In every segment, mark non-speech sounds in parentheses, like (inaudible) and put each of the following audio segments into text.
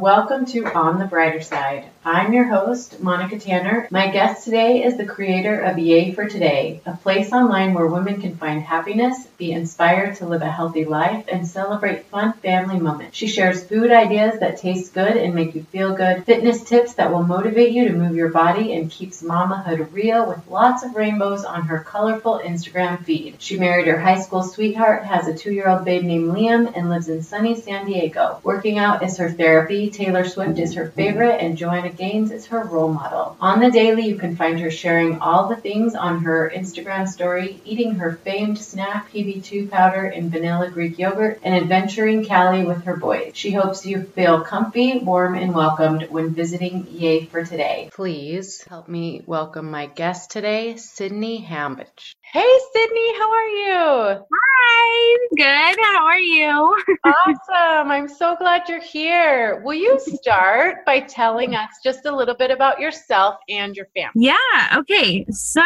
welcome to On the Brighter Side. I'm your host, Monica Tanner. My guest today is the creator of Yay for Today, a place online where women can find happiness, be inspired to live a healthy life, and celebrate fun family moments. She shares food ideas that taste good and make you feel good, fitness tips that will motivate you to move your body, and keeps mamahood real with lots of rainbows on her colorful Instagram feed. She married her high school sweetheart, has a two year old babe named Liam, and lives in sunny San Diego. Working out is her therapy, Taylor Swift is her favorite, and Joanna Gaines is her role model. On the daily, you can find her sharing all the things on her Instagram story, eating her famed snack PB2 powder and vanilla Greek yogurt, and adventuring Cali with her boys. She hopes you feel comfy, warm, and welcomed when visiting Yay for Today. Please help me welcome my guest today, Sydney Hambach. Hey, Sydney, how are you? Good. How are you? (laughs) awesome. I'm so glad you're here. Will you start by telling us just a little bit about yourself and your family? Yeah, okay. So,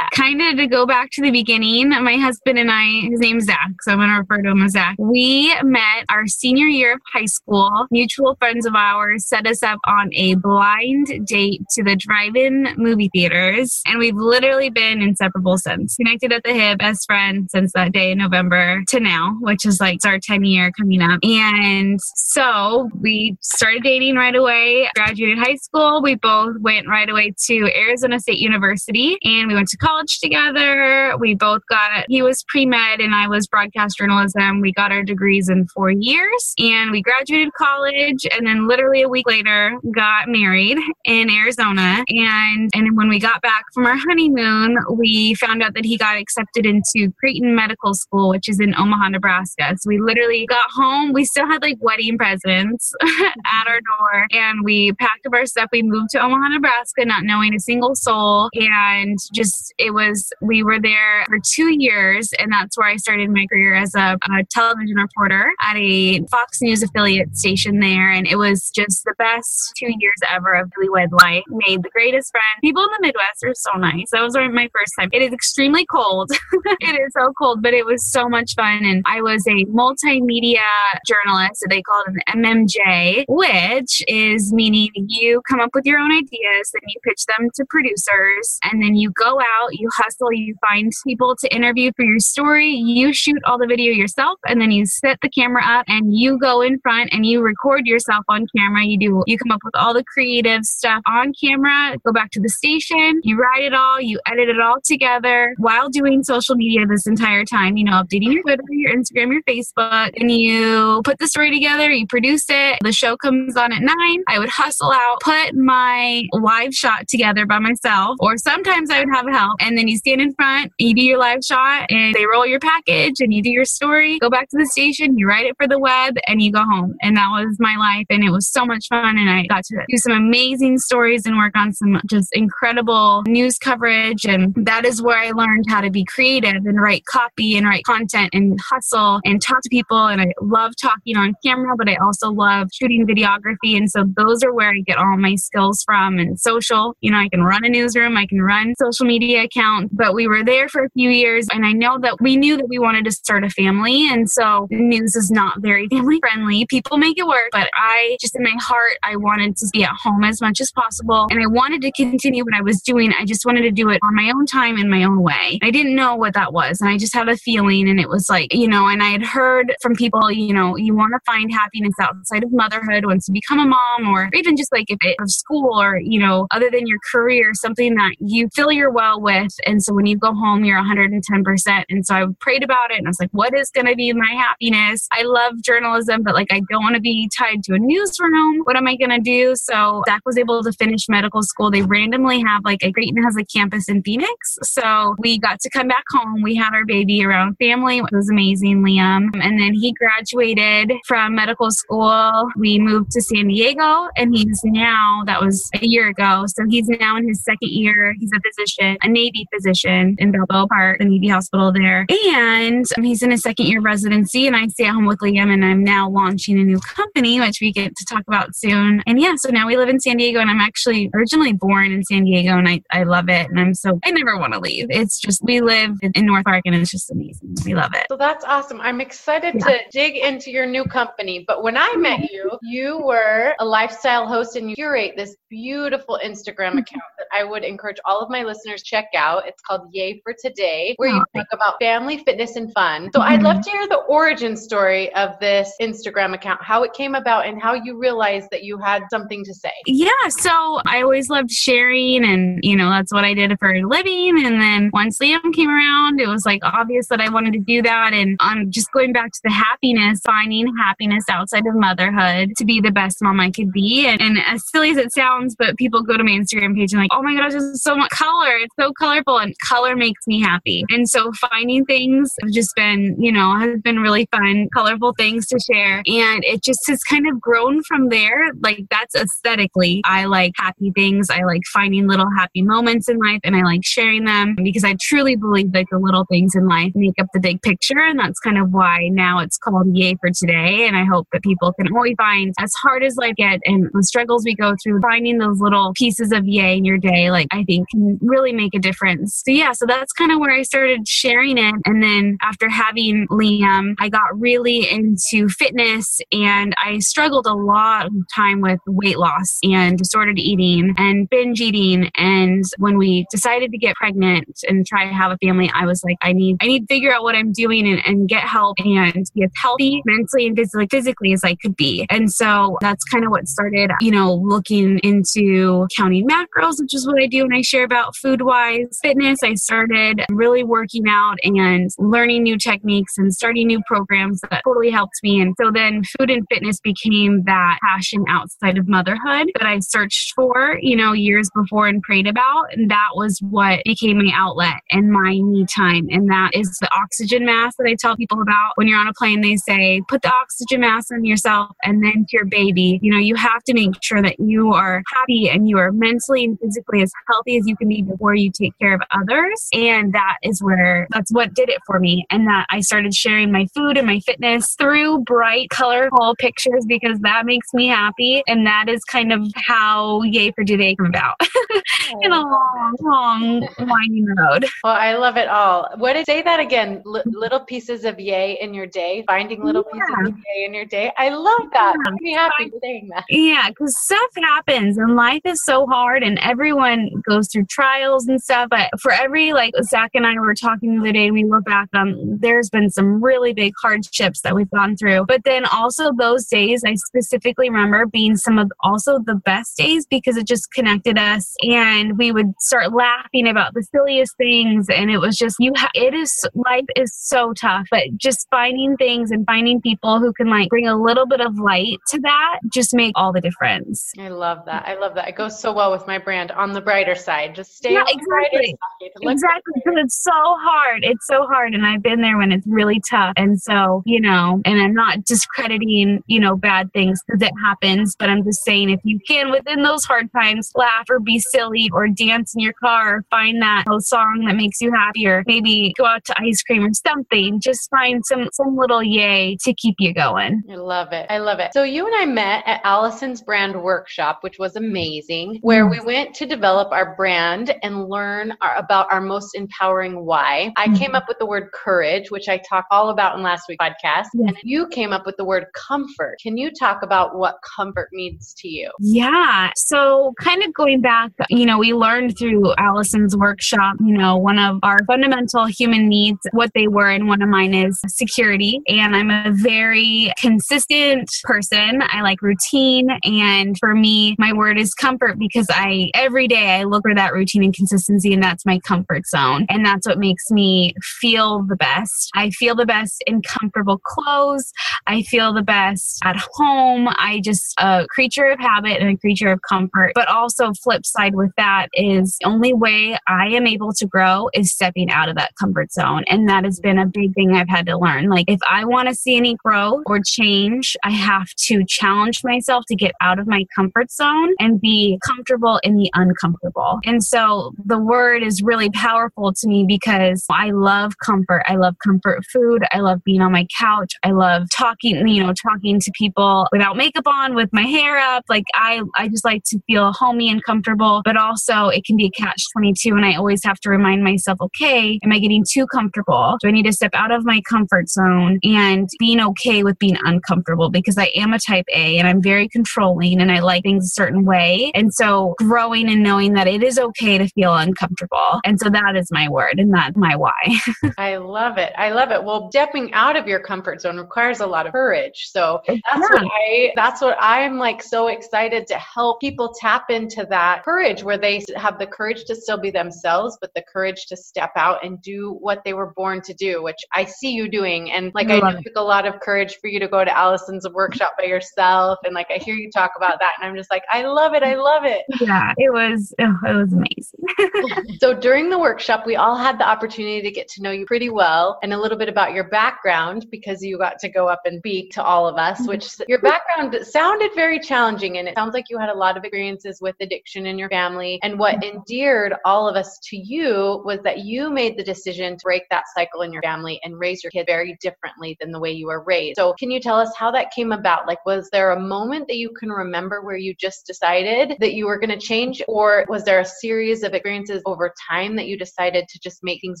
kind of to go back to the beginning, my husband and I, his name's Zach, so I'm going to refer to him as Zach. We met our senior year of high school. Mutual friends of ours set us up on a blind date to the drive in movie theaters, and we've literally been inseparable since. Connected at the hip as friends since that day in November to now, which is like our 10 year coming up. And so we started dating right away, graduated high school. We both went right away to Arizona State University and we went to college together. We both got, he was pre med and I was broadcast journalism. We got our degrees in four years and we graduated college and then literally a week later got married in Arizona. And, and when we got back from our honeymoon, we found out that he got accepted into Creighton Medical School, which is in Omaha, Nebraska. So we literally got home. We still had like wedding presents (laughs) at our door and we packed up our stuff. We moved to Omaha, Nebraska, not knowing a single soul. And just, it was, we were there for two years. And that's where I started my career as a, a television reporter at a Fox News affiliate station there. And it was just the best two years ever of newlywed life. Made the greatest friend. People in the Midwest are so nice. That was my first time. It is extremely cold. (laughs) it is so cold, but it was so much fun. And I was a multimedia journalist. That they call it an MMJ, which is meaning you come up with your own ideas, then you pitch them to producers, and then you go out, you hustle, you find people to interview for your story, you shoot all the video yourself, and then you set the camera up and you go in front and you record yourself on camera. You do, you come up with all the creative stuff on camera, go back to the station, you write it all, you edit it all together while doing social media this entire time, you know, updating Twitter, your Instagram, your Facebook, and you put the story together, you produce it. The show comes on at nine. I would hustle out, put my live shot together by myself, or sometimes I would have help. And then you stand in front, you do your live shot, and they roll your package, and you do your story, go back to the station, you write it for the web, and you go home. And that was my life. And it was so much fun. And I got to do some amazing stories and work on some just incredible news coverage. And that is where I learned how to be creative and write copy and write content and hustle and talk to people. And I love talking on camera, but I also love shooting videography. And so those are where I get all my skills from and social. You know, I can run a newsroom, I can run social media account, but we were there for a few years. And I know that we knew that we wanted to start a family. And so news is not very (laughs) family friendly. People make it work, but I just in my heart, I wanted to be at home as much as possible. And I wanted to continue what I was doing. I just wanted to do it on my own time in my own way. I didn't know what that was. And I just had a feeling. And it was like, you know, and I had heard from people, you know, you want to find happiness outside of motherhood once you become a mom, or even just like if it of school or, you know, other than your career, something that you fill you're well with. And so when you go home, you're 110%. And so I prayed about it and I was like, what is going to be my happiness? I love journalism, but like I don't want to be tied to a newsroom. What am I going to do? So Zach was able to finish medical school. They randomly have like a Creighton has a campus in Phoenix. So we got to come back home. We had our baby around family. It was amazing, Liam. And then he graduated from medical school. We moved to San Diego and he's now, that was a year ago. So he's now in his second year. He's a physician, a Navy physician in Balboa Park, the Navy hospital there. And he's in his second year residency and I stay at home with Liam and I'm now launching a new company, which we get to talk about soon. And yeah, so now we live in San Diego and I'm actually originally born in San Diego and I, I love it. And I'm so, I never want to leave. It's just, we live in North Park and it's just amazing. We love it. So that's awesome. I'm excited yeah. to dig into your new company. But when I met you, you were a lifestyle host and you curate this beautiful Instagram mm-hmm. account that I would encourage all of my listeners check out. It's called Yay for Today, where you talk about family, fitness, and fun. So I'd love mm-hmm. to hear the origin story of this Instagram account, how it came about, and how you realized that you had something to say. Yeah. So I always loved sharing, and you know that's what I did for a living. And then once Liam came around, it was like obvious that I wanted to do that. And I'm just going back to the happiness, finding happiness outside of motherhood to be the best mom I could be. And, and as silly as it sounds, but people go to my Instagram page and like, oh my gosh, this is so much color. It's so colorful, and color makes me happy. And so finding things have just been, you know, has been really fun, colorful things to share. And it just has kind of grown from there. Like that's aesthetically, I like happy things. I like finding little happy moments in life and I like sharing them because I truly believe that the little things in life make up the big picture. And that's kind of why now it's called Yay for Today. And I hope that people can always find as hard as life get and the struggles we go through, finding those little pieces of yay in your day, like I think can really make a difference. So yeah, so that's kind of where I started sharing it. And then after having Liam, I got really into fitness and I struggled a lot of time with weight loss and disordered eating and binge eating. And when we decided to get pregnant and try to have a family, I was like, I need, I need to figure out what I'm doing and, and get help and be as healthy mentally and physically, physically as I could be. And so that's kind of what started, you know, looking into counting macros, which is what I do when I share about food wise fitness. I started really working out and learning new techniques and starting new programs that totally helped me. And so then food and fitness became that passion outside of motherhood that I searched for, you know, years before and prayed about. And that was what became my outlet and my me time. And that is the oxygen mask that I tell people about. When you're on a plane, they say, put the oxygen mask on yourself and then to your baby. You know, you have to make sure that you are happy and you are mentally and physically as healthy as you can be before you take care of others. And that is where that's what did it for me. And that I started sharing my food and my fitness through bright, colorful pictures because that makes me happy. And that is kind of how Yay for Today came about (laughs) in a oh. long, long, winding road. Well, I love it all. What did say that again? L- little pieces of Yay in your day, finding little yeah. pieces of Yay in your day. I love that. Yeah. Me happy saying that. Yeah, because stuff happens and life is so hard and everyone goes through trials and stuff. But for every, like Zach and I were talking the other day, we look back on, there's been some really big hardships that we've gone through. But then also those days, I specifically remember being some of also the best days because it just connected us and we would start laughing about the silliest things. And it was just, you, ha- it is, life is so tough, but just finding things and finding people who can like bring a little bit of light to that just make all the difference. I love that. I love that. It goes so well with my brand on the brighter side. Just stay yeah, exactly. Exactly. Because it's so hard. It's so hard. And I've been there when it's really tough. And so, you know, and I'm not discrediting, you know, bad things because it happens, but I'm just saying if you can within those hard times laugh or be silly or dance in your car or find that song that makes you happy or maybe go out to ice cream or something, just find some some little yay to keep you going. I love it. I love it. So you and I met at Allison's brand workshop, which was amazing, where we went to develop our brand and learn our, about our most empowering why. I mm-hmm. came up with the word courage, which I talked all about in last week's podcast, and you came up with the word comfort. Can you talk about what comfort means to you? Yeah. So kind of going back, you know, we learned through Allison's workshop, you know, one of our fundamental human needs, what they were, and one of mine is security. And I'm a very consistent person. I like routine. And for me, my word is comfort because I, every day, I look for that routine and consistency, and that's my comfort zone. And that's what makes me feel the best. I feel the best in comfortable clothes. I feel the best at home. I just a creature of habit and a creature of comfort. But also flip side with that is the only way I am able to grow is stepping out of that comfort zone. And that has been a big thing I've had to learn. Like if I want to see any growth or change, I have to challenge myself to get out of my comfort zone and be comfortable in the uncomfortable uncomfortable. And so the word is really powerful to me because I love comfort. I love comfort food. I love being on my couch. I love talking, you know, talking to people without makeup on, with my hair up. Like I, I just like to feel homey and comfortable, but also it can be a catch 22. And I always have to remind myself, okay, am I getting too comfortable? Do I need to step out of my comfort zone and being okay with being uncomfortable? Because I am a type A and I'm very controlling and I like things a certain way. And so growing and knowing that it is okay to feel uncomfortable. And so that is my word and that's my why. (laughs) I love it. I love it. Well, stepping out of your comfort zone requires a lot of courage. So that's yeah. what I that's what I'm like so excited to help people tap into that courage where they have the courage to still be themselves, but the courage to step out and do what they were born to do, which I see you doing. And like I, I took a lot of courage for you to go to Allison's workshop by yourself. And like I hear you talk about that and I'm just like, I love it. I love it. Yeah, it was oh, it was amazing. (laughs) so during the workshop, we all had the opportunity to get to know you pretty well and a little bit about your background because you got to go up and speak to all of us, mm-hmm. which your background sounded very challenging and it sounds like you had a lot of experiences with addiction in your family. And what mm-hmm. endeared all of us to you was that you made the decision to break that cycle in your family and raise your kid very differently than the way you were raised. So can you tell us how that came about? Like was there a moment that you can remember where you just decided that you were going to change or was there a series of experiences over time that you decided to just make things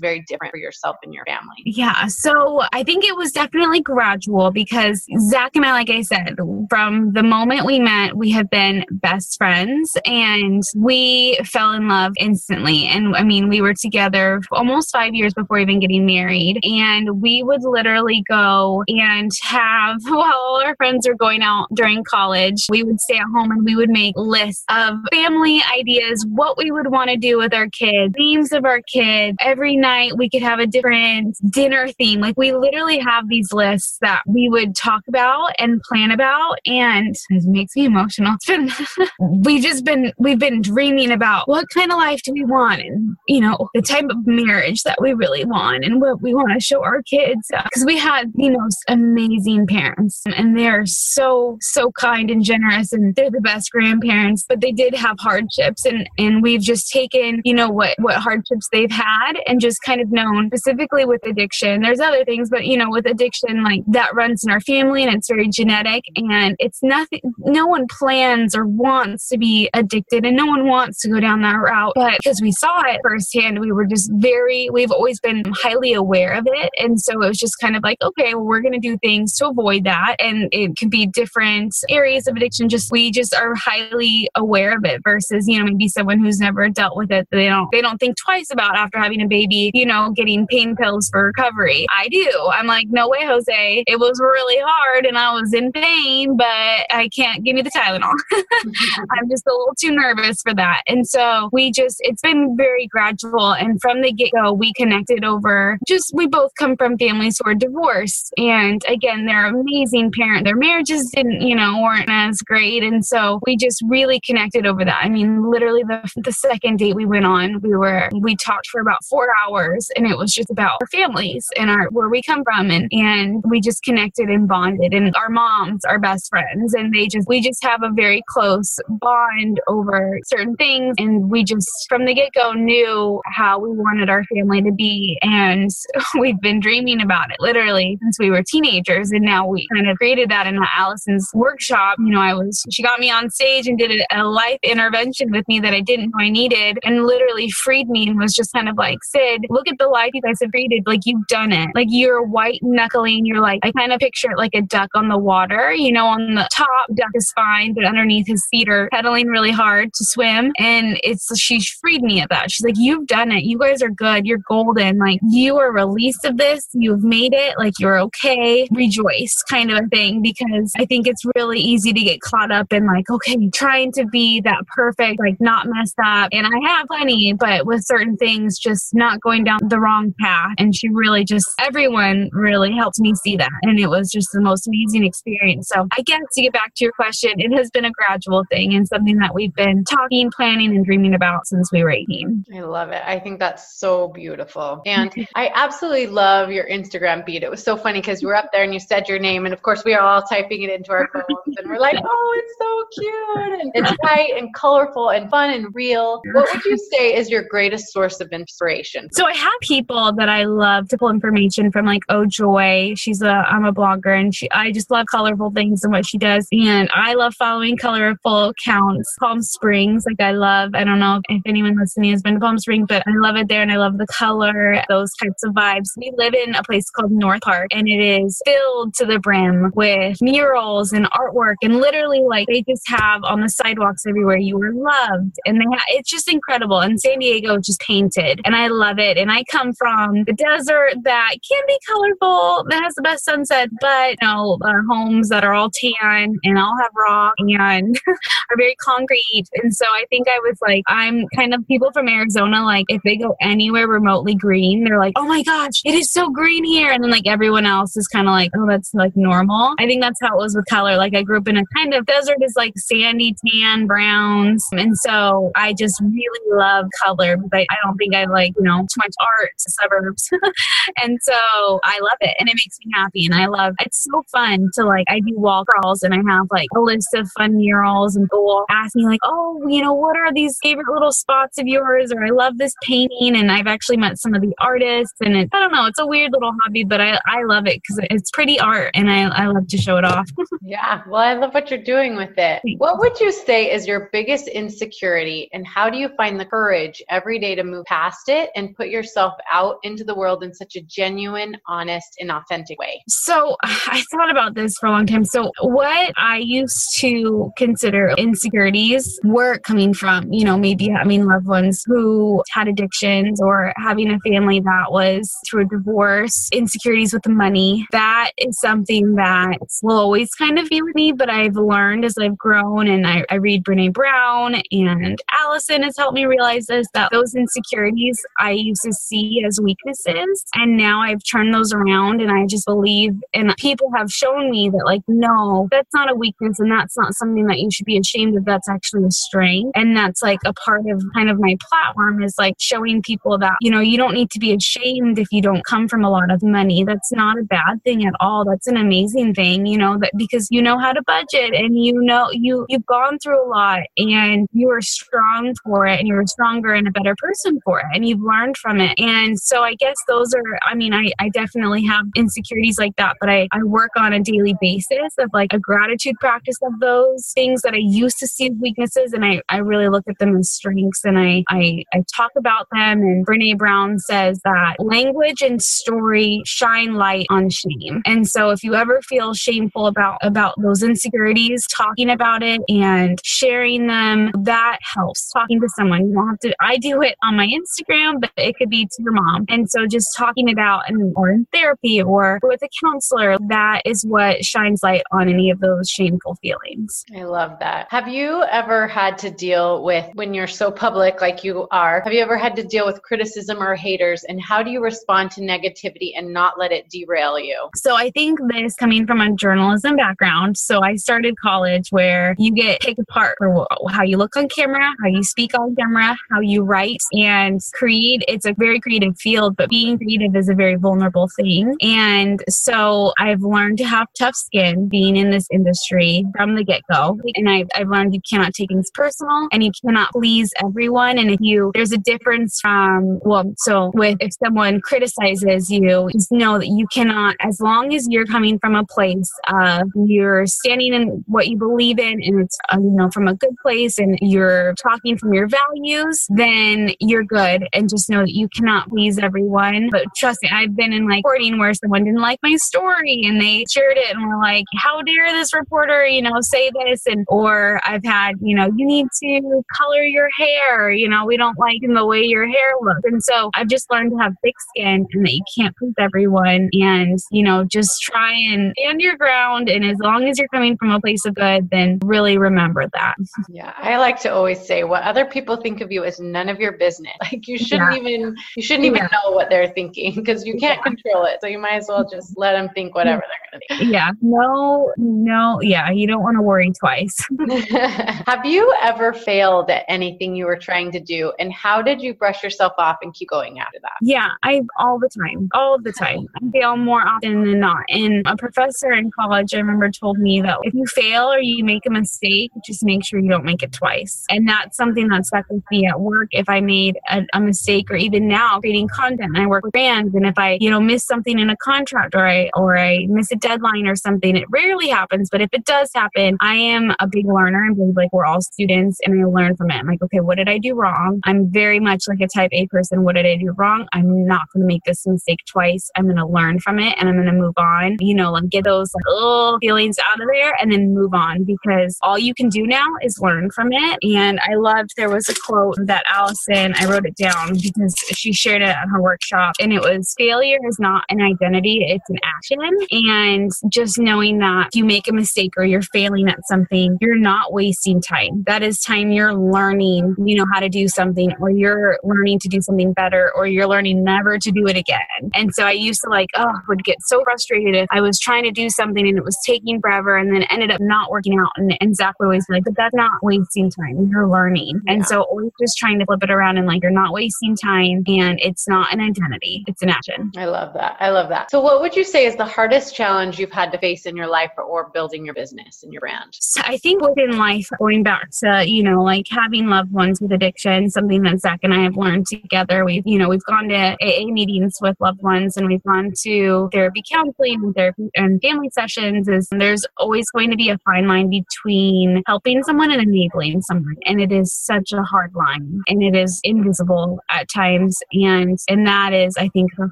very different for yourself and your family? Yeah. So I think it was definitely gradual because Zach and I, like I said, from the moment we met, we have been best friends and we fell in love instantly. And I mean, we were together almost five years before even getting married. And we would literally go and have, (laughs) while all our friends are going out during college, we would stay at home and we would make lists of family ideas, what we would want to do with our kids, themes of our kids. Every night we could have a different dinner theme. Like we literally have these lists that we would talk about and plan about. And it makes me emotional. Been, (laughs) we've just been, we've been dreaming about what kind of life do we want and, you know, the type of marriage that we really want and what we want to show our kids. Because we had the most amazing parents and they're so, so kind and generous and they're the best grandparents, but they did have hardships and, and we've just taken, you know, what, what hardships they've had and just kind of known specifically with addiction. There's other things, but you know, with addiction, like that runs in our family and it's very genetic and it's nothing, no one plans or wants to be addicted and no one wants to go down that route. But because we saw it firsthand, we were just very, we've always been highly aware of it. And so it was just kind of like, okay, well, we're going to do things to avoid that. And it can be different areas of addiction. Just, we just are highly aware of it versus, you know, maybe someone who's never dealt with it. They don't, they don't think twice about after having a baby, you know, getting pain pills for recovery. I do. I'm like, no way, Jose. It was really hard and I was in pain, but I can't give me the Tylenol. (laughs) I'm just a little too nervous for that. And so we just, it's been very gradual. And from the get go, we connected over just, we both come from families who are divorced. And again, they're amazing parents. Their marriages didn't, you know, weren't as great. And so we just really connected over that. I mean, literally the, the second date we went on, we were, we talked for about four hours and it was just about our families and our, where we come from. And, and we just connected and bonded and our moms are best friends and they just, we just have a very close bond over certain things. And we just, from the get go, knew how we wanted our family to be. And (laughs) we've been dreaming about it literally since we were teenagers. And now we kind of created that in Allison's workshop. You know, I was, she got me on stage and did a life intervention with me that I didn't know I needed and literally freed me and was just kind of like, Sid, look at the life you guys have created. Like, you've done it. Like, you're white knuckling. You're like, I kind of picture it like a duck on the water. You know, on the top, duck is fine, but underneath his feet are pedaling really hard to swim. And it's, she freed me of that. She's like, You've done it. You guys are good. You're golden. Like, you are released of this. You've made it. Like, you're okay. Rejoice, kind of a thing. Because I think it's really easy to get caught up in, like, okay, trying to be that perfect, like, not messed up. And I have plenty, but with certain things, just not going down the wrong path. And she really just, everyone really helped me see that. And it was just the most amazing experience. So I guess to get back to your question, it has been a gradual thing and something that we've been talking, planning, and dreaming about since we were 18. I love it. I think that's so beautiful. And (laughs) I absolutely love your Instagram feed. It was so funny because you were up there and you said your name. And of course, we are all typing it into our (laughs) phones and we're like, oh, it's so cute. And it's (laughs) bright and colorful. And and fun and real. What would you (laughs) say is your greatest source of inspiration? So I have people that I love to pull information from, like Oh Joy. She's a I'm a blogger, and she I just love colorful things and what she does. And I love following colorful accounts. Palm Springs, like I love. I don't know if anyone listening has been to Palm Springs, but I love it there, and I love the color, those types of vibes. We live in a place called North Park, and it is filled to the brim with murals and artwork, and literally like they just have on the sidewalks everywhere. You are loved, and they ha- it's just incredible. And San Diego just painted, and I love it. And I come from the desert that can be colorful, that has the best sunset, but you know, homes that are all tan and all have rock and (laughs) are very concrete. And so I think I was like, I'm kind of people from Arizona. Like if they go anywhere remotely green, they're like, oh my gosh, it is so green here, and then like everyone else is kind of like, oh, that's like normal. I think that's how it was with color. Like I grew up in a kind of desert is like sandy tan browns. And so I just really love color, but I, I don't think I like, you know, too much art to suburbs. (laughs) and so I love it and it makes me happy. And I love it's so fun to like I do wall crawls and I have like a list of fun murals and people ask me like, oh, you know, what are these favorite little spots of yours? Or I love this painting and I've actually met some of the artists and it, (laughs) I don't know, it's a weird little hobby, but I, I love it because it's pretty art and I, I love to show it off. (laughs) yeah. Well, I love what you're doing with it. What would you say is your biggest insecurity and how do you find the courage every day to move past it and put yourself out into the world in such a genuine, honest, and authentic way? So (sighs) I thought about this for a long time. So what I used to consider insecurities were coming from, you know, maybe having loved ones who had addictions or having a family that was through a divorce, insecurities with the money. That is something that will always kind of be with me, but I've learned as I've grown and I, I read Brene Brown and Allison has helped me realize this that those insecurities I used to see as weaknesses. And now I've turned those around and I just believe, and people have shown me that, like, no, that's not a weakness and that's not something that you should be ashamed of. That's actually a strength. And that's like a part of kind of my platform is like showing people that, you know, you don't need to be ashamed if you don't come from a lot of money. That's not a bad thing at all. That's an amazing thing, you know, that because you know how to budget and you know you you've gone through a lot and you are strong for it and you're stronger and a better person for it and you've learned from it. And so I guess those are I mean, I, I definitely have insecurities like that, but I, I work on a daily basis of like a gratitude practice of those things that I used to see as weaknesses and I, I really look at them as strengths and I, I, I talk about them and Brene Brown says that language and story shine light on shame. And so if you ever feel shameful about about those insecurities, talking about it and sharing them, that helps. Talking to someone. You don't have to I do it on my Instagram, but it could be to your mom. And so just talking it out and or in therapy or with a counselor, that is what shines light on any of those shameful feelings. I love that. Have you ever had to deal with when you're so public like you are? Have you ever had to deal with criticism or haters and how do you respond to negativity and not let it derail you? So I think this coming from a journalism background. So I started college where you get picked apart for how you look on camera, how you speak on camera, how you write and create. It's a very creative field, but being creative is a very vulnerable thing. And so I've learned to have tough skin being in this industry from the get go. And I've, I've learned you cannot take things personal and you cannot please everyone. And if you, there's a difference from, well, so with if someone criticizes you, just know that you cannot, as long as you're coming from a place of you're standing in what you believe in and it's, uh, you know, from a good place and you're talking from your values, then you're good. And just know that you cannot please everyone. But trust me, I've been in like reporting where someone didn't like my story and they shared it and were like, how dare this reporter, you know, say this? And, or I've had, you know, you need to color your hair, you know, we don't like the way your hair looks. And so I've just learned to have thick skin and hmm. that you can't please everyone and, you know, just try and stand your ground. And as long as you're coming from a place of good, then really remember that. Yeah. I like to always say what other people think of you is none of your business. (laughs) Like you shouldn't yeah. even, you shouldn't even yeah. know what they're thinking because you can't yeah. control it. So you might as well mm-hmm. just let them think whatever they're going to think. Yeah. No, no. Yeah. You don't want to worry twice. (laughs) (laughs) Have you ever failed at anything you were trying to do? And how did you brush yourself off and keep going after that? Yeah. I, all the time, all the time. I fail more often than not. And a professor in college, I remember told me that if you fail or you make a mistake, just make sure you don't make it twice. And that's that's something that stuck with me at work. If I made a, a mistake or even now creating content and I work with brands and if I, you know, miss something in a contract or I, or I miss a deadline or something, it rarely happens. But if it does happen, I am a big learner and believe like we're all students and I learn from it. I'm like, okay, what did I do wrong? I'm very much like a type A person. What did I do wrong? I'm not going to make this mistake twice. I'm going to learn from it and I'm going to move on, you know, like get those little feelings out of there and then move on because all you can do now is learn from it. And I loved there was a quote that Allison, I wrote it down because she shared it at her workshop and it was failure is not an identity, it's an action. And just knowing that if you make a mistake or you're failing at something, you're not wasting time. That is time you're learning, you know, how to do something or you're learning to do something better or you're learning never to do it again. And so I used to like, oh, would get so frustrated if I was trying to do something and it was taking forever and then ended up not working out. And, and Zach would always be like, but that's not wasting time. You're learning. Yeah. And so always just trying to flip it around and like, you're not wasting time and it's not an identity, it's an action. I love that. I love that. So, what would you say is the hardest challenge you've had to face in your life or, or building your business and your brand? So I think within life, going back to, you know, like having loved ones with addiction, something that Zach and I have learned together. We've, you know, we've gone to AA meetings with loved ones and we've gone to therapy counseling and therapy and family sessions is there's always going to be a fine line between helping someone and enabling someone. And it is such a hard line and it is invisible at times. And and that is I think the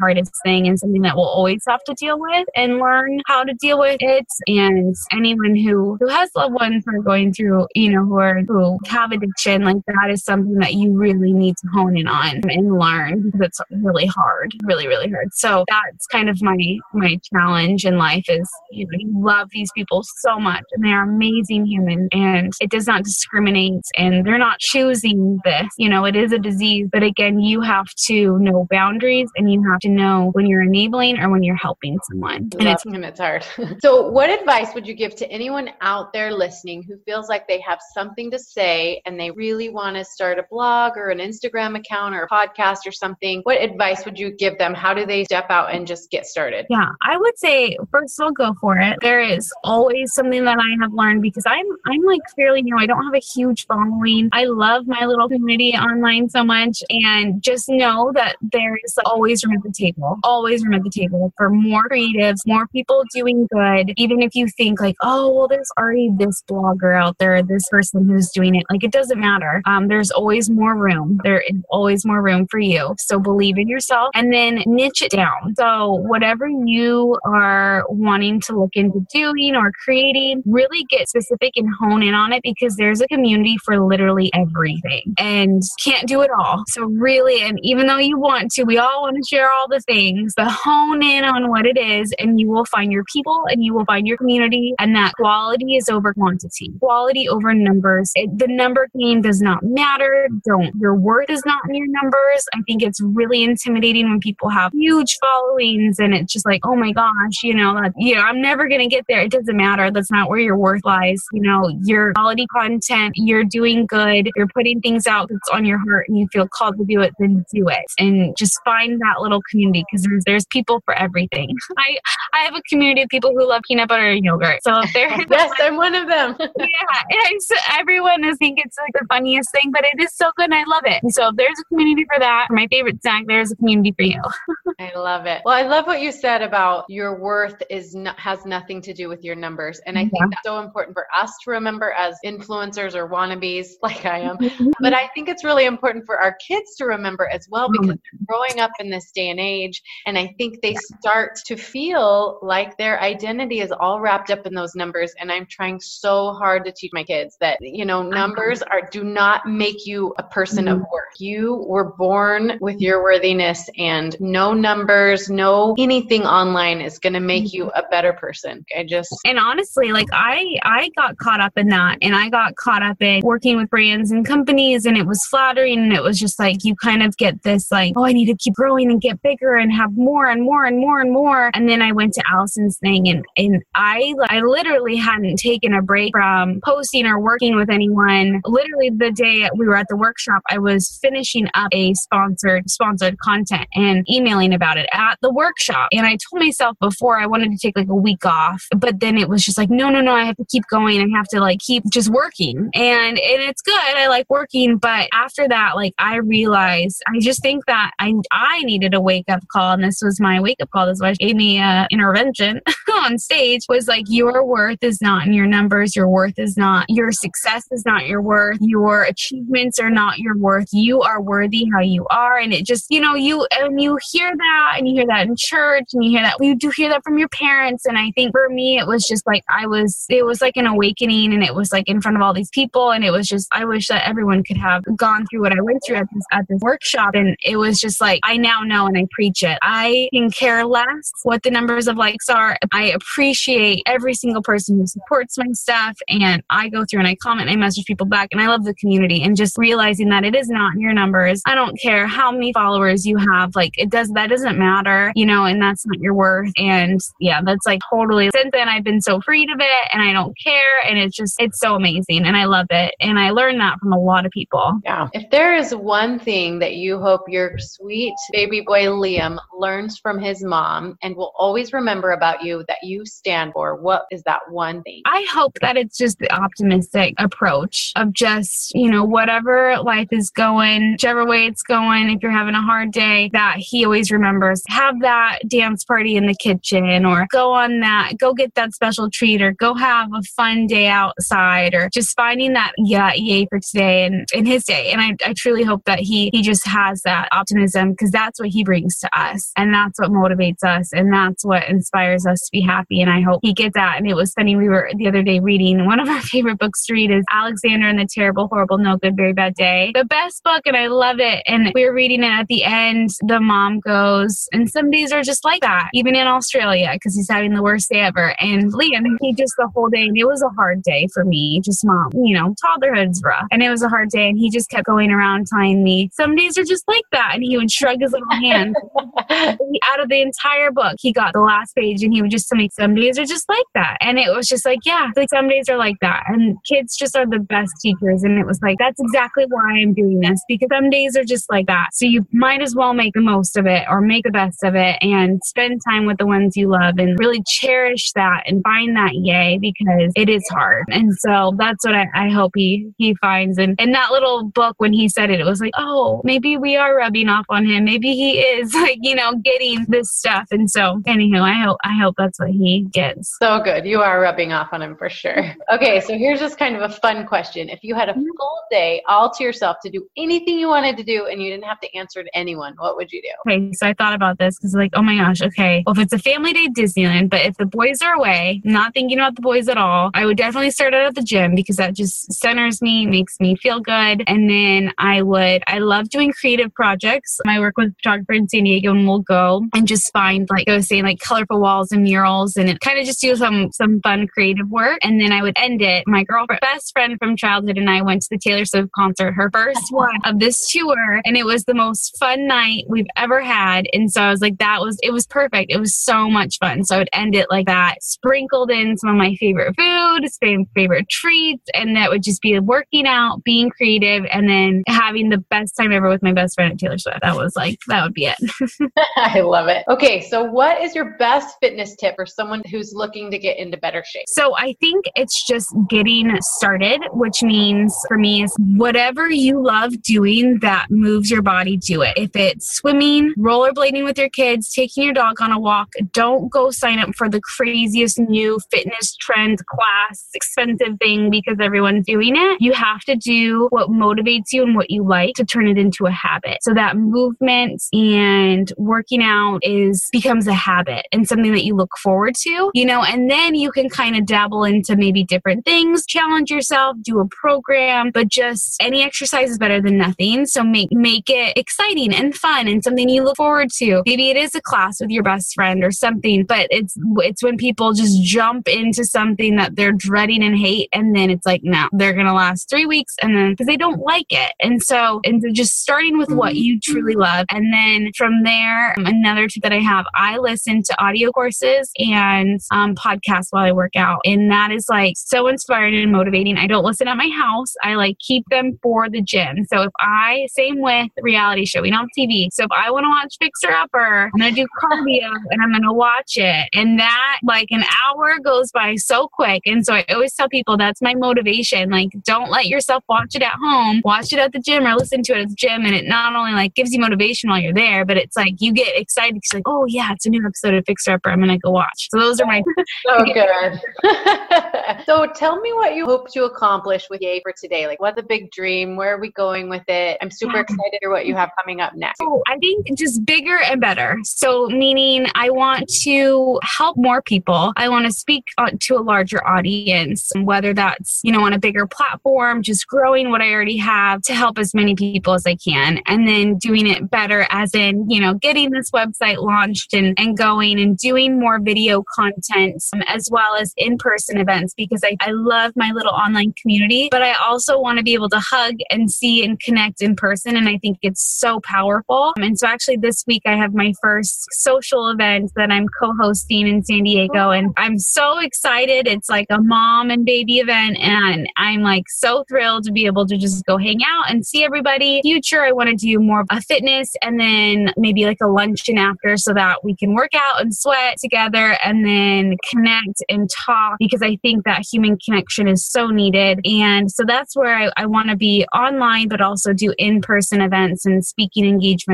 hardest thing and something that we'll always have to deal with and learn how to deal with it. And anyone who who has loved ones who are going through, you know, who are who have addiction, like that is something that you really need to hone in on and learn because it's really hard, really, really hard. So that's kind of my my challenge in life is you know, you love these people so much and they're amazing human and it does not discriminate and they're not choosing this. You know, it is a disease, but again, you have to know boundaries and you have to know when you're enabling or when you're helping someone. And it's, and it's hard. (laughs) so what advice would you give to anyone out there listening who feels like they have something to say and they really want to start a blog or an Instagram account or a podcast or something? What advice would you give them? How do they step out and just get started? Yeah, I would say first of all, go for it. There is always something that I have learned because I'm I'm like fairly new. I don't have a huge following. I love my little community online so much, and just know that there is always room at the table. Always room at the table for more creatives, more people doing good. Even if you think like, oh well, there's already this blogger out there, this person who's doing it. Like it doesn't matter. Um, there's always more room. There is always more room for you. So believe in yourself and then niche it down. So whatever you are wanting to look into doing or creating, really get specific and hone in on it because there's a community for literally everything and can't do it all. So really, and even though you want to, we all want to share all the things, but hone in on what it is and you will find your people and you will find your community and that quality is over quantity. Quality over numbers. It, the number game does not matter. Don't. Your worth is not in your numbers. I think it's really intimidating when people have huge followings and it's just like, oh my gosh, you know, that, you know, I'm never going to get there. It doesn't matter. That's not where your worth lies. You know, your quality content, you're doing good, you're putting things out that's on your heart and you feel called to do it, then do it. And just find that little community because there's, there's people for everything. (laughs) I, I have a community of people who love peanut butter and yogurt. So if they're (laughs) (laughs) yes, I'm one of them. yeah, it's, everyone I think it's like the funniest thing, but it is so good and I love it. And so if there's a community for that, for my favorite snack, there's a community for you. (laughs) I love it. Well, I love what you said about your worth is not, has nothing to do with your numbers, and I yeah. think that's so important for us to remember as influencers or wannabes, (laughs) like I am. Mm-hmm. but I think it's really important for our kids to remember as well because they're growing up in this day and age, and I think they start to feel like their identity is all wrapped up in those numbers. And I'm trying so hard to teach my kids that you know numbers are do not make you a person of mm-hmm. worth. You were born with your worthiness, and no numbers, no anything online is going to make you mm-hmm. a better person. I just and honestly, like I I got caught up in that, and I got caught up in working with brands and companies, and it was flattering, and it was just like you kind of get this like, oh, I need to keep growing and get bigger and have more and more and more and more. And then I went to Allison's thing, and and I I literally hadn't taken a break from posting or working with anyone. Literally the day we were at the workshop, I was finishing up a sponsored sponsored content and emailing about it at the workshop. And I told myself before I wanted to take like a week off, but then it was just like, no, no, no, I have to keep going. I have to like keep just working. And, and it's good. I like working. But after that, like I realized, I just think that I, I needed a wake up call. And this was my wake up call. This was gave me a intervention (laughs) on stage was like, your worth is not in your numbers. Your worth is not, your success is not your worth. Your achievements are not your worth. You are worthy how you are. And it just, you know, you, and you hear that and you hear that in church and you hear that, you do hear that from your parents. And I think for me, it was just like, I was, it was like an awakening and it was like in front of all these people. And it was just, I wish that everyone could have gone through what I went through at this, at this workshop. And it was just like, I now know and I preach it. I can care less what the numbers of likes are. I appreciate every single person who supports my stuff. And I go through and I comment and I message people back. And I love the community and just realizing that it is not your numbers. I don't care how many followers you have. Like it does, that doesn't matter, you know, and that's not your worth. And yeah, that's like totally, since then I've been so freed of it and I don't care. And it's just, it's so amazing. And I love it. And I learned that from a lot of people. Yeah. If there is one thing that you hope your sweet baby boy Liam learns from his mom and will always remember about you that you stand for, what is that one thing? I hope that it's just the optimistic approach of just, you know, whatever life is going, whichever way it's going, if you're having a hard day, that he always remembers have that dance party in the kitchen or go on that, go get that special treat or go have a fun day outside or just finding that, yeah, yay for today and in his day. And I, I truly hope that he, he just has that optimism because that's what he brings to us and that's what motivates us and that's what inspires us to be happy. And I hope he gets that. And it was funny. We were the other day reading one of (laughs) our favorite books to read is Alexander and the Terrible, Horrible, No Good, Very Bad Day. The best book. And I love it. And we were reading it at the end. The mom goes, and some days are just like that, even in Australia, because he's having the worst day ever. And Liam, he just the whole day, and it was a hard day for me, just mom, you know, toddlerhood's rough. And it was a hard day. And he just kept going around telling me, some days are just like that. And he would shrug his little hand. (laughs) (laughs) out of the entire book, he got the last page and he would just tell me, some days are just like that. And it was just like, yeah, like some days are like that. And kids just are the best teachers. And it was like, that's exactly why I'm doing this because some days are just like that. So you might as well make the most of it or make the best of it and spend time with the ones you love and really cherish that and find that yay because it is hard. And so that's what I, I hope he, he finds. And in that little book, when he said it, it was like, oh, maybe we are rubbing off on him. Maybe he is (laughs) like, you know, getting this stuff. And so anywho, I hope, I hope that's what he gets. So good. You are rubbing off on him for sure. (laughs) Okay. So here's just kind of a fun question. If you had a mm-hmm. full day all to yourself to do anything you wanted to do and you didn't have to answer to anyone, what would you do? Okay. So I thought about this because like, oh my gosh, okay. Well, if it's a family day, Disneyland, but if the boys are away, not thinking about the boys at all, I would definitely start out at the gym because that just centers me, makes me feel good. And then I would, I love doing creative projects. I work with a photographer in San Diego and we'll go and just find like I was saying, like colorful walls and murals and kind of just do some, some fun creative work. And then I would end it. My girlfriend, best friend from childhood and I went to the Taylor Swift concert, her first one of this tour. And it was the most fun night we've ever had. And so I was like, that was, it was perfect. It was so much fun. So I would end it like that, sprinkled in some of my favorite food, favorite treats. And that would just be working out, being creative, and then having the best time ever with my best friend at Taylor Swift. That was like, that would be it. (laughs) (laughs) I love it. Okay. So what is your best fitness tip for someone who's looking to get into better shape? So I think it's just getting started, which means for me is whatever you love doing that moves your body, do it. If it's swimming, rollerblading with your kids, taking your dog on a walk, don't go sign up for the craziest new fitness trend class, expensive thing because everyone's doing it. You have to do what motivates you and what you like to turn it into a habit. So that movement and working out is becomes a habit and something that you look forward to, you know, and then you can kind of dabble into maybe different things, challenge yourself, do a program, but just any exercise is better than nothing. So make make it exciting and fun and something you look forward to. Maybe it is a class with your best friend or something, but it's it's when people just jump into something that they're dreading and hate and then it's like no, they're going to last 3 weeks and then cuz they don't like it. And so and just starting with what you truly love and then from there another tip that I have, I listen to audio courses and um, podcasts while I work out. And that is like so inspiring and motivating. I don't listen at my house. I like keep them for the gym. So if I, same with reality show, we don't TV. So if I want to watch Fixer Upper, I'm going to do cardio and I'm going to watch it. And that like an hour goes by so quick. And so I always tell people that's my motivation. Like, don't let yourself watch it at home, watch it at the gym or listen to it at the gym. And it not only like gives you motivation while you're there, but it's like you get excited because like, oh yeah, it's a new episode of Fixer Upper. I'm going to go watch. So those are my. (laughs) so good. (laughs) so tell me what you hope to accomplish with Yay for today. Like what's the big dream? Where are we going with it? I'm super excited for what you have coming up next. I think just bigger and better. So meaning I want to help more people. I want to speak to a larger audience, whether that's, you know, on a bigger platform, just growing what I already have to help as many people as I can. And then doing it better as in, you know, getting this website launched and, and going and doing more video content um, as well as in-person events because I, I love my little online community, but I also want to be able to hug and see and connect in person. And I think it's so powerful. Um, and so actually this week I have my first social event that I'm co-hosting in San Diego and I'm so excited. It's like a mom and baby event and I'm like so thrilled to be able to just go hang out and see everybody. Future I want to do more of a fitness and then maybe like a luncheon after so that we can work out and sweat together and then connect and talk because I think that human connection is so needed. And so that's where I, I want to be online, but also do in person events and speaking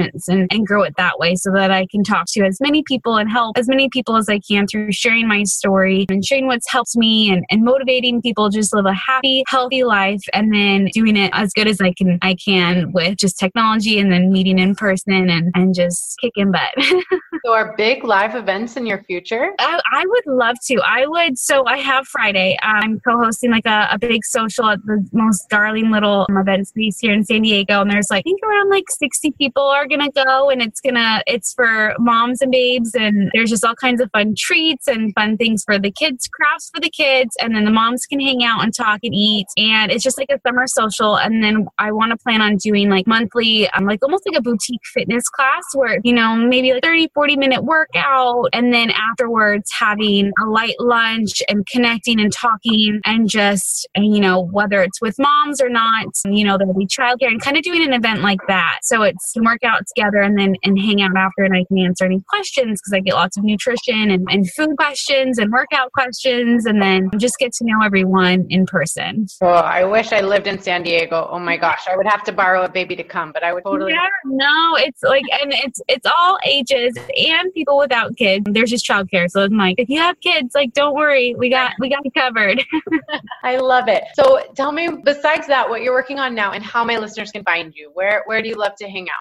engagements and, and grow it that way so that I can talk to as many people and help as many people as I can through sharing my story and sharing what's helped me and, and motivating people just live a happy, healthy life and then doing it as good as I can I can with just technology and then meeting in person and, and just kicking butt. (laughs) so are big live events in your future? I, I, would love to. I would so I have Friday. I'm co-hosting like a, a big social at the most darling little event space here in San Diego and there's like I think around like 60 people are gonna go and it's gonna it's for moms and babes and there's just all kinds of fun treats and fun things for the kids, crafts for the kids, and then the moms can hang out and talk and eat. And it's just like a summer social. And then I want to plan on doing like monthly, um, like almost like a boutique fitness class where, you know, maybe like 30, 40 minute workout. And then afterwards having a light lunch and connecting and talking and just, you know, whether it's with moms or not, you know, there'll be childcare and kind of doing an event like that. So it's work out together and then and hang out after and I can answer any questions because I get lots of nutrition and, and food questions and workout questions and then just get to know everyone in person. Oh, I wish I lived in San Diego. Oh my gosh, I would have to borrow a baby to come, but I would totally. Yeah, no, it's like, and it's it's all ages and people without kids. There's just childcare, so I'm like, if you have kids, like, don't worry, we got we got you covered. (laughs) I love it. So tell me, besides that, what you're working on now and how my listeners can find you. Where where do you love to hang out?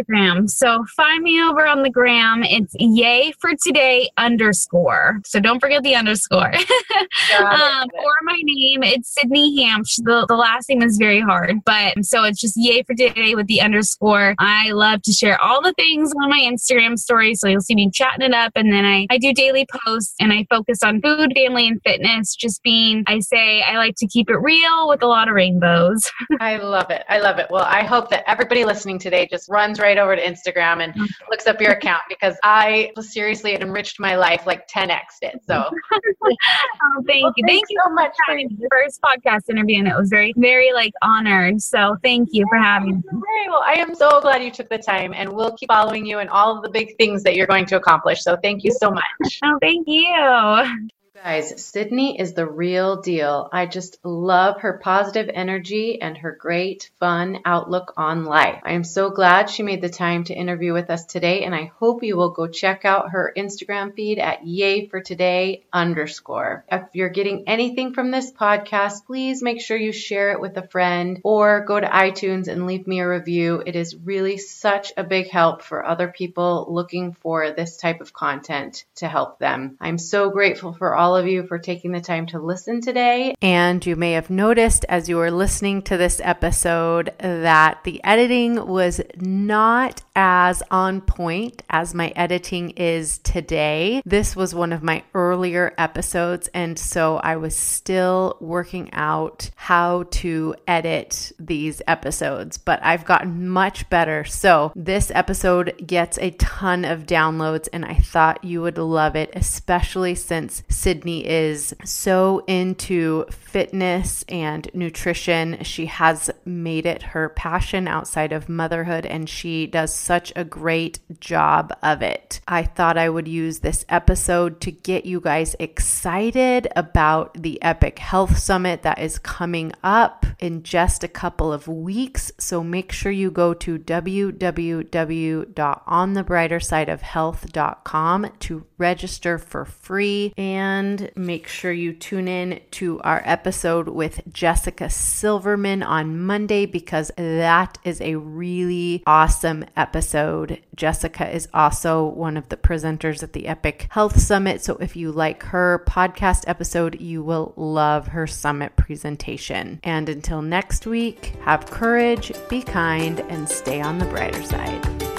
Instagram. So find me over on the gram. It's yay for today underscore. So don't forget the underscore. (laughs) um, or my name, it's Sydney Hambach. The, the last name is very hard, but so it's just yay for today with the underscore. I love to share all the things on my Instagram story. So you'll see me chatting it up. And then I, I do daily posts and I focus on food, family, and fitness. Just being, I say, I like to keep it real with a lot of rainbows. (laughs) I love it. I love it. Well, I hope that everybody listening today just runs right over to Instagram and mm-hmm. looks up your account because I seriously it enriched my life like 10x it. So (laughs) oh, thank well, you. Thank you so much for the first podcast interview and it was very, very like honored. So thank you for having me. Very well. I am so glad you took the time and we'll keep following you and all of the big things that you're going to accomplish. So thank you so much. Oh, thank you. Guys, Sydney is the real deal. I just love her positive energy and her great, fun outlook on life. I am so glad she made the time to interview with us today, and I hope you will go check out her Instagram feed at yay for today underscore. If you're getting anything from this podcast, please make sure you share it with a friend or go to iTunes and leave me a review. It is really such a big help for other people looking for this type of content to help them. I'm so grateful for all all of you for taking the time to listen today. And you may have noticed as you were listening to this episode that the editing was not as on point as my editing is today. This was one of my earlier episodes, and so I was still working out how to edit these episodes, but I've gotten much better. So this episode gets a ton of downloads, and I thought you would love it, especially since Sydney is so into fitness and nutrition. She has made it her passion outside of motherhood, and she does such a great job of it. I thought I would use this episode to get you guys excited about the Epic Health Summit that is coming up in just a couple of weeks. So make sure you go to www.onthebrightersideofhealth.com to register for free and make sure you tune in to our episode with Jessica Silverman on Monday because that is a really awesome episode. Jessica is also one of the presenters at the Epic Health Summit. So if you like her podcast episode, you will love her summit presentation. And until next week, have courage, be kind, and stay on the brighter side.